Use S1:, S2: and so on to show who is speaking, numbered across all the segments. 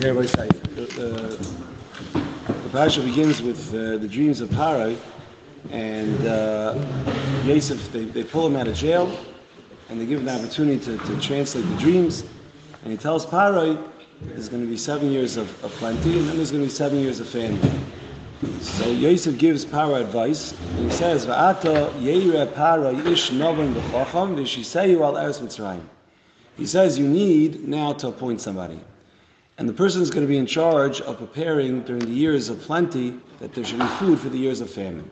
S1: Rabbi Say, the, parasha begins with uh, the dreams of Parai, and uh, Yosef, they, they pull him out of jail, and they give him the opportunity to, to translate the dreams, and he tells Parai there's going to be seven years of, of plenty, and then there's going to be seven years of famine. So Yosef gives Parai advice, and he says, "Va'ata yeira Parai ish novan b'chacham v'shiseyu al eretz Mitzrayim." He says you need now to appoint somebody. And the person is going to be in charge of preparing during the years of plenty that there should be food for the years of famine.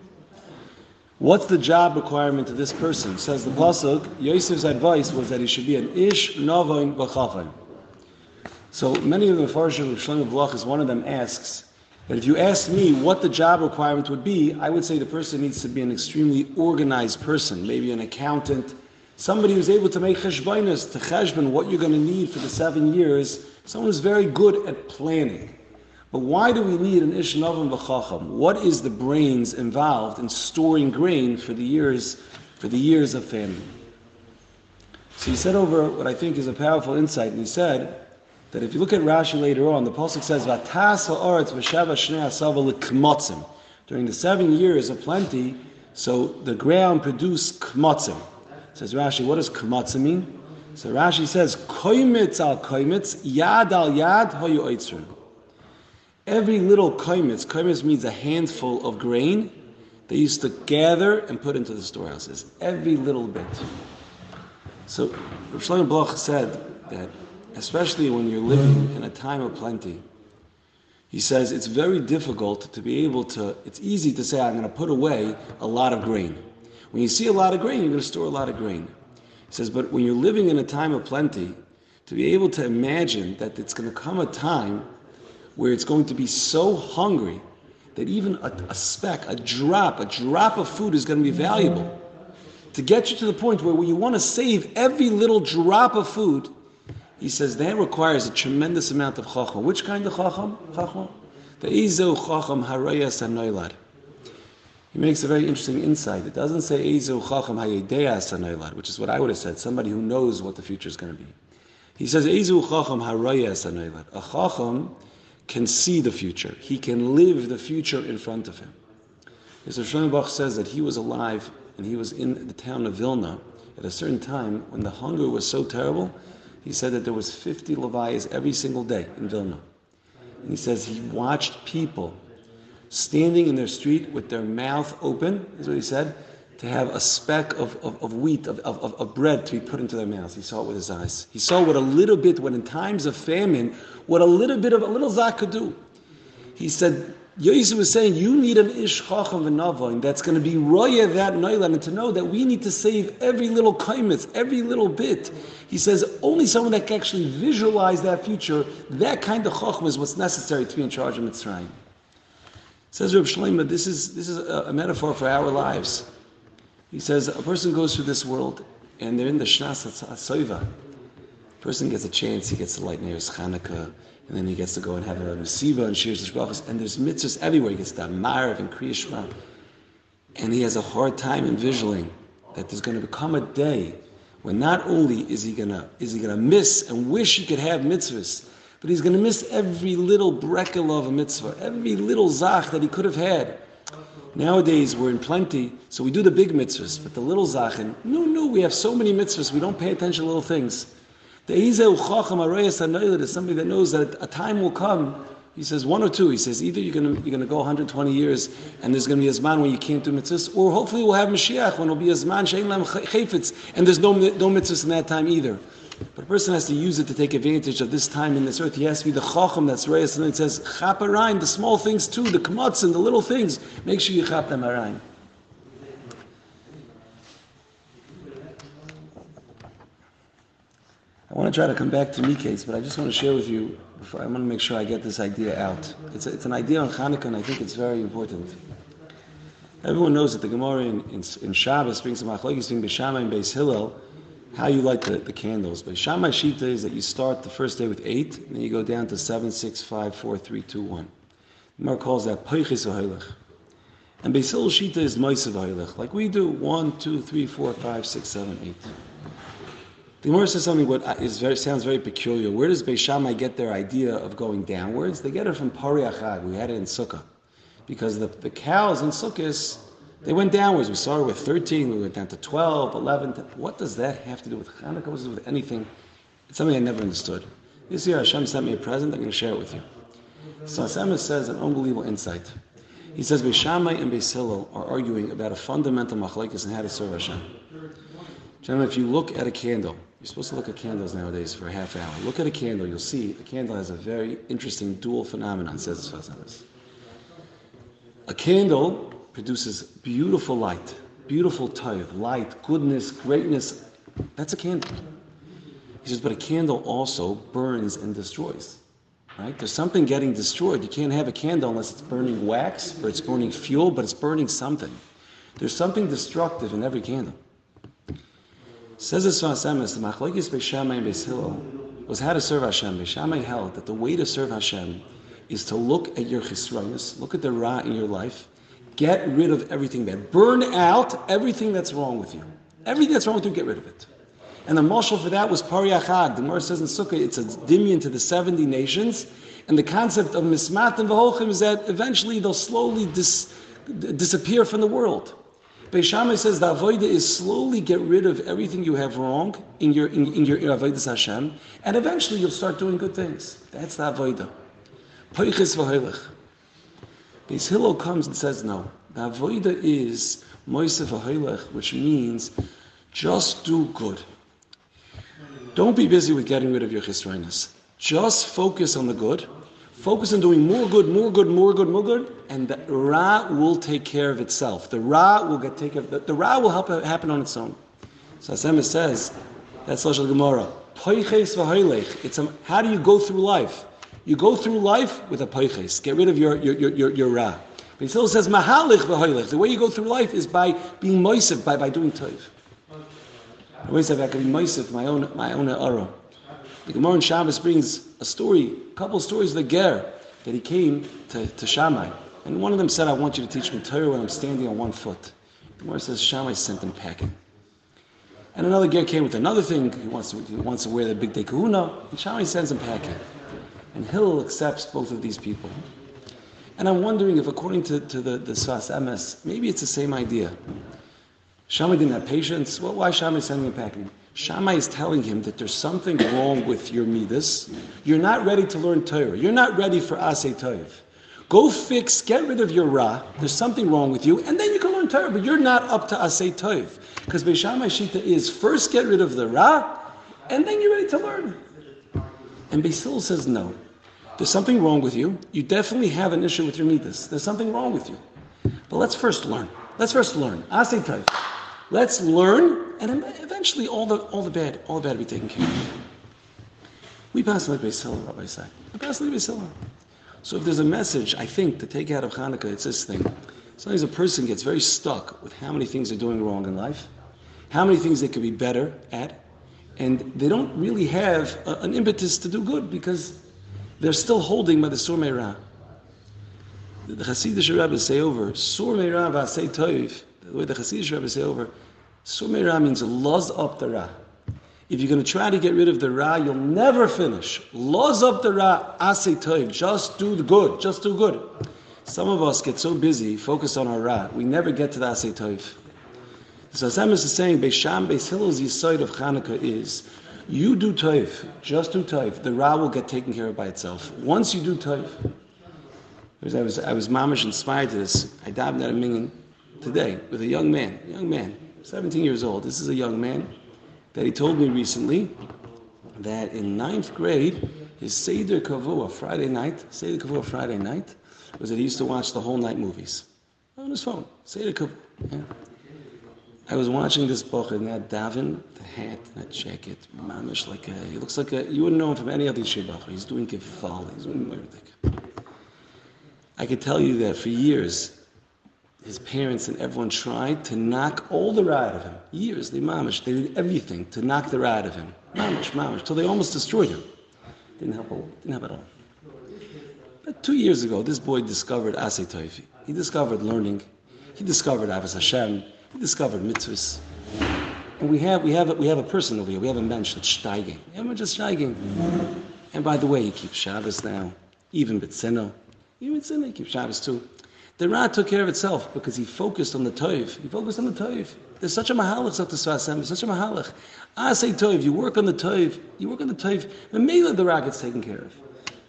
S1: What's the job requirement of this person? Says the pasuk. Yosef's advice was that he should be an ish novain b'chafan. So many of the Mepharshim of Shlomo Blachis, one of them asks that if you ask me what the job requirement would be, I would say the person needs to be an extremely organized person, maybe an accountant, somebody who's able to make cheshbainas, to cheshbon what you're going to need for the seven years Someone who's very good at planning. But why do we need an Ishnavam v'chacham? What is the brains involved in storing grain for the years, for the years of famine? So he said over what I think is a powerful insight, and he said that if you look at Rashi later on, the pasuk says Vatas ha'aretz v'shava shnei asava. During the seven years of plenty, so the ground produced kmotzim. Says Rashi, what does kmotzim mean? So Rashi says, koimitz al koimitz, yad al yad hoyu oitzrun. Every little koimitz, koimitz means a handful of grain, they used to gather and put into the storehouses. Every little bit. So Rav Shlomo Bloch said that, especially when you're living in a time of plenty, he says it's very difficult to be able to, it's easy to say, I'm going to put away a lot of grain. When you see a lot of grain, you're going to store a lot of grain. He says, but when you're living in a time of plenty, to be able to imagine that it's going to come a time where it's going to be so hungry that even a, a speck, a drop, a drop of food is going to be valuable. To get you to the point where you want to save every little drop of food, he says that requires a tremendous amount of chacham. Which kind of chacham? Chacham? The izu chacham harayas anoilad. He makes a very interesting insight. It doesn't say Ezu which is what I would have said, somebody who knows what the future is going to be. He says Ezu. A Chacham can see the future. He can live the future in front of him. Mr. Schoenbach says that he was alive and he was in the town of Vilna at a certain time when the hunger was so terrible. He said that there was 50 Levias every single day in Vilna. And he says he watched people standing in their street with their mouth open, is what he said, to have a speck of, of, of wheat, of, of, of bread to be put into their mouths. He saw it with his eyes. He saw what a little bit, what in times of famine, what a little bit of a little zak could do. He said, Yosef was saying, you need an ish chacham v'navoin that's going to be roya that noilan, and to know that we need to save every little kaimitz, every little bit. He says, only someone that can actually visualize that future, that kind of chacham is what's necessary to be in charge of Mitzrayim. Says Reb Shlomo, this is this is a, metaphor for our lives. He says a person goes through this world and they're in the Shnas Soiva. Person gets a chance, he gets to light Near's Chanukah, and then he gets to go and have a Mesiva and shares his brachas, and there's mitzvahs everywhere. He gets to Marav and Kriyashma. And he has a hard time envisioning that there's going to become a day when not only is he gonna is he gonna miss and wish he could have mitzvahs, but he's going to miss every little brekel of a mitzvah, every little zach that he could have had. Nowadays we're in plenty, so we do the big mitzvahs, but the little zachin, no, no, we have so many mitzvahs, we don't pay attention to little things. The Ezeu Chacham Arayas is somebody that knows that a time will come. He says one or two. He says either you're going to you're going to go 120 years and there's going to be a zman when you can't do mitzvahs, or hopefully we'll have Mashiach when it'll be a zman shein and there's no no mitzvahs in that time either. But a person has to use it to take advantage of this time in this earth. He has to be the chacham that's raised. And it says, chap arayin, the small things too, the kmatz and the little things. Make sure you chap them arayin. I want to try to come back to Miketz, but I just want to share with you, before, I want to make sure I get this idea out. It's, a, it's an idea on Hanukkah, and I think it's very important. Everyone knows that the Gemara in, in, in Shabbos brings a machlokes between Beis Shammai and Beis Hillel, how you light the, the candles. But Shammai Shita is that you start the first day with eight, and then you go down to seven, six, five, four, three, two, one. Mar calls that Peichis V'Hoilech. And Basil Shita is Moisav V'Hoilech, like we do, one, two, three, four, five, six, seven, eight. The Gemara says something what uh, is very, sounds very peculiar. Where does Beis Shammai get their idea of going downwards? They get it from Pari. We had it in Sukkah. Because the, the cows in Sukkot, they went downwards. We started with 13, we went down to 12, 11. What does that have to do with Hanukkah? What does it do with anything? It's something I never understood. This year Hashem sent me a present, I'm going to share it with you. So Hashem says an unbelievable insight. He says Beis Shammai and Beis are arguing about a fundamental machlekes and how to serve Hashem. Gentlemen, if you look at a candle, you're supposed to look at candles nowadays for a half hour. Look at a candle, you'll see the candle has a very interesting dual phenomenon, says Sfas Emes. A candle produces beautiful light, beautiful type, light, goodness, greatness. That's a candle. He says, but a candle also burns and destroys. Right? There's something getting destroyed. You can't have a candle unless it's burning wax or it's burning fuel, but it's burning something. There's something destructive in every candle. Says this Emes, the Machlokes Beis Shammai and Beis Hillel was how to serve Hashem. Beis Shammai held that the way to serve Hashem is to look at your chisronis, look at the ra in your life, get rid of everything bad, burn out everything that's wrong with you. Everything that's wrong with you, get rid of it. And the marshal for that was Pariachad. The Gemara says in Sukkah, it's a dimion to the 70 nations. And the concept of Mismat and Vaholchim is that eventually they'll slowly dis, disappear from the world. Beis Shammai says the avodah is slowly get rid of everything you have wrong in your in, in your avodah Hashem, and eventually you'll start doing good things. That's the avodah. Beis Hillel comes and says no. The avodah is moisef v'hoilech, which means just do good. Don't be busy with getting rid of your chisrainas. Just focus on the good Focus on doing more good, more good, more good, more good, and the Ra will take care of itself. The Ra will get taken. The, the Ra will help happen on its own. So Hashem says, that's Lashon Gemara. It's a, how do you go through life? You go through life with a poiches. Get rid of your your your, your, your Ra. But he still says mahalich v'hoilech. The way you go through life is by being moisiv, by, by doing toiv. I always say I can be moisiv, my own my own ara. The Gemara in Shabbos brings a story, a couple of stories of the Ger that he came to, to Shammai. And one of them said, I want you to teach me Torah when I'm standing on one foot. The Gemara says Shammai sent him packing. And another Ger came with another thing. He wants to, he wants to wear the big day kahuna. And Shammai sends him packing. And Hillel accepts both of these people. And I'm wondering if, according to, to the, the Sfas Emes, maybe it's the same idea. Shammai didn't have patience. Well, why Shammai sending him packing? Shammai is telling him that there's something wrong with your midas. You're not ready to learn Torah. You're not ready for Asay Toiv. Go fix, get rid of your Ra. There's something wrong with you, and then you can learn Torah. But you're not up to Asay Toiv. Because Beis Shammai Shita is first get rid of the Ra, and then you're ready to learn. And Basil says no. There's something wrong with you. You definitely have an issue with your midas. There's something wrong with you. But let's first learn. Let's first learn. Let's learn, and eventually all the all the bad, all the bad will be taken care of. We pass like Beis Hillel, Rabbi say. We pass like Beis Hillel. So if there's a message, I think, to take out of Hanukkah, it's this thing. Sometimes a person gets very stuck with how many things they're doing wrong in life, how many things they could be better at, and they don't really have a, an impetus to do good because they're still holding by the Sur Meirah. The Hasidic rabbis say over, Sur Meirah v'asei toiv, the way the Hasidic rabbis say over, Sumera means loz up the ra. If you're going to try to get rid of the ra, you'll never finish. Loz up the ra, ase toiv. Just do the good. Just do good. Some of us get so busy, focus on our ra, we never get to the ase toiv. So Hashem is saying, Beisham, Beis Hillel's yisoid of Chanukah is, you do toiv, just do toiv. The ra will get taken care of by itself. Once you do toiv, I was I was mamish inspired to this. I davened at a minyan today with a young man, young man, 17 years old. This is a young man that he told me recently that in ninth grade, his Seder Kavua Friday night, Seder Kavua Friday night, was that he used to watch the whole night movies on his phone. Seder Kavua. Yeah. I was watching this book and that Davin, the hat, that jacket, mamish, like a, he looks like a, you wouldn't know him from any other Shebach. He's doing Kefal, he's doing everything. I could tell you that for years, his parents and everyone tried to knock all the out of him. Years, they mamish, they did everything to knock the out of him. Mamish, mamish, till they almost destroyed him. Didn't help, didn't help at all. But two years ago, this boy discovered Asay. He discovered learning. He discovered Avos Hashem. Discovered mitzvahs. And we have, we have, a- we have a person over here. We have a mensch that's steiging. We're just steiging. And by the way, he keeps Shabbos now, even B'tzino. Even B'tzino, he keeps Shabbos too. The Ra took care of itself because he focused on the Toiv. He focused on the Toiv. There's such a mahalach, Dr. Swasem, such a mahalach. I say Toiv, you work on the Toiv, you work on the Toiv, and maybe the Ra gets taken care of.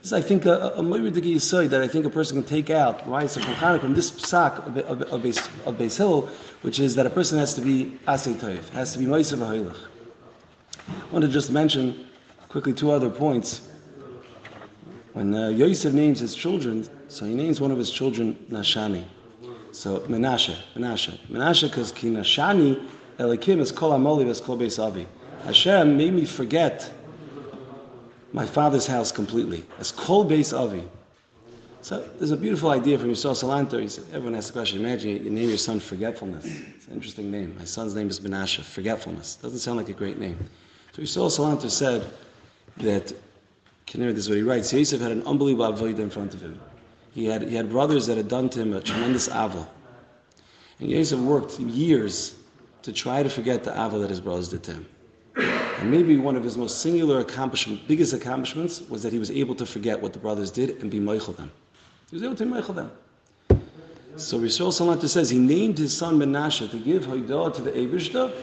S1: Is, I think, a, a Moiridighi Yisoy that I think a person can take out, why it's a Shulchan from this psak of, of, of, Beis, of Beis Hill, which is that a person has to be Asay Toiv, has to be Moisav HaHoilach. I want to just mention quickly two other points. When uh, Yosef names his children, so he names one of his children Nashani. So Menashe, Menashe, Menashe, because ki Nashani Elikim is kol amoli kol beis avi. Hashem made me forget my father's house completely. As kol beis avi. So there's a beautiful idea from Yisrael Salanter. He said, everyone asks the question, imagine you, you name your son Forgetfulness. It's an interesting name. My son's name is Menashe, Forgetfulness. Doesn't sound like a great name. So Yisrael Salanter said that Kinner, this is what he writes. Yosef had an unbelievable avodah in front of him. He had, he had brothers that had done to him a tremendous avil. And Yosef worked years to try to forget the avil that his brothers did to him. And maybe one of his most singular accomplishments, biggest accomplishments, was that he was able to forget what the brothers did and be meichel them. He was able to be meichel them. So Yisrael Salanta says he named his son Menashe to give Haidah to the Eivishter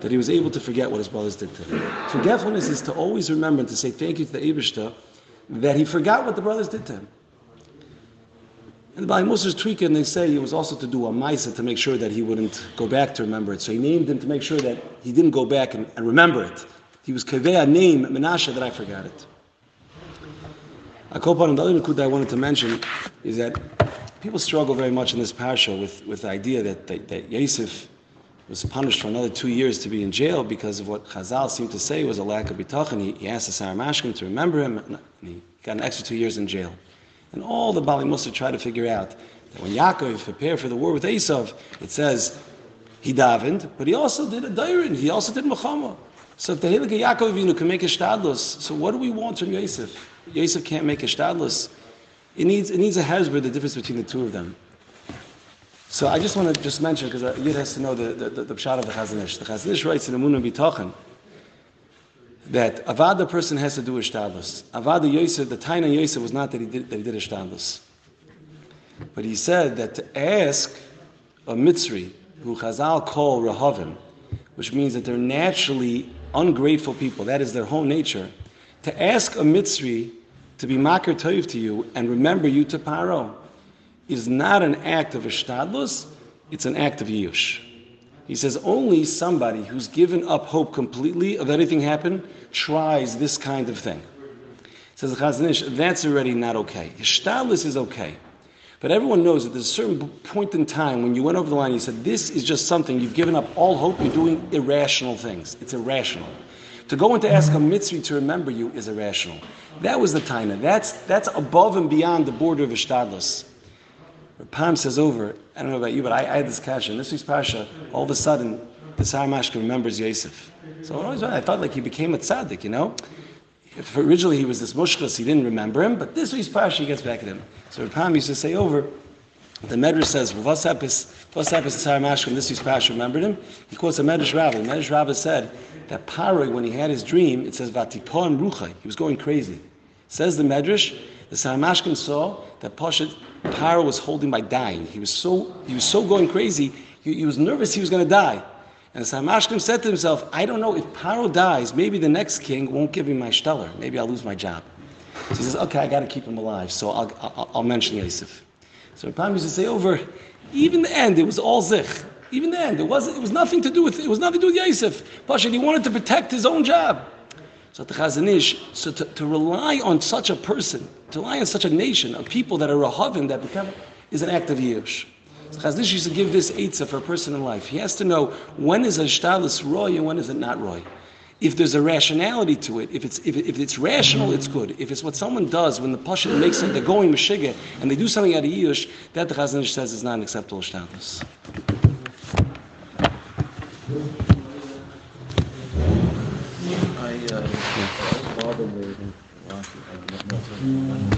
S1: that he was able to forget what his brothers did to him. Forgetfulness is to always remember and to say thank you to the Abishta that he forgot what the brothers did to him. And the Bali Muslims tweak and they say it was also to do a Maisa to make sure that he wouldn't go back to remember it. So he named him to make sure that he didn't go back and, and remember it. He was Kaveh, name Menashe that I forgot it. A of the other Nakud that I wanted to mention is that people struggle very much in this parsha with, with the idea that, that, that Yosef was punished for another two years to be in jail because of what Chazal seemed to say was a lack of bitachon. He, he asked the Sarah Mashkin to remember him, and he got an extra two years in jail. And all the Baalei Mussar try to figure out that when Yaakov prepared for the war with Esav, it says he davened, but he also did a dairin, he also did machama. So if the Hilike Yaakov Avinu can make a shtadlus, so what do we want from Yosef? Yosef can't make a shtadlus. It needs, it needs a hezbollah, the difference between the two of them. So I just want to just mention, because uh, Yid has to know the, the, the, the pshat of the Chazon Ish. The Chazon Ish writes in the Amun B'tochen that avad the person has to do a shtadlus. Avad Yosef, the Taina Yosef was not that he did, that he did a shtadlus. But he said that to ask a Mitzri, who Chazal call Rahavim, which means that they're naturally ungrateful people, that is their whole nature, to ask a Mitzri to be makar toiv to you and remember you to Paro is not an act of ishtadlus, it's an act of yush. He says only somebody who's given up hope completely of anything happen tries this kind of thing. Says Chazon Ish, that's already not okay. Ishtadlus is okay. But everyone knows that there's a certain point in time when you went over the line, you said, this is just something, you've given up all hope, you're doing irrational things. It's irrational. To go and to ask a mitzvah to remember you is irrational. That was the taina. That's, that's above and beyond the border of Ishtadlus. Pam says over, I don't know about you, but I, I had this kasha. In this week's Pasha, all of a sudden, the Saramashka remembers Yosef. So I thought like he became a tzaddik, you know? If originally he was this mushkas, he didn't remember him, but this week's Pasha, he gets back at him. So Pam used to say over, the Medrash says, "What's happened? What's happened to Saramashka? This week's Pasha remembered him." He quotes a Medrash Rabbah. The Medrash Rabbah said that Paroi, when he had his dream, it says "Vatipon ruchai." He was going crazy. Says the Medrash, the Saramashkin saw that Pasha Paro was holding by dying. He was so he was so going crazy. He, he was nervous he was going to die. And Samashkim said to himself, I don't know if Paro dies, maybe the next king won't give me my stellar. Maybe I'll lose my job. So he says, okay, I got to keep him alive, so I'll, I'll, I'll mention Yosef. So Pam used to say over, even the end, it was all zich. Even the end, it was it was nothing to do with it was nothing to do with Yosef. Pasha, he wanted to protect his own job. So the Chazon Ish, so to, to rely on such a person, to rely on such a nation of people that are rahavim that become, is an act of yish. So Chazon Ish used to give this eitzah for a person in life. He has to know when is a shtalis roy and when is it not roy. If there's a rationality to it, if it's if, if it's rational, it's good. If it's what someone does when the pasha makes it, they're going meshiga and they do something out of yish, that the Chazon Ish says is not an acceptable shtalis.
S2: I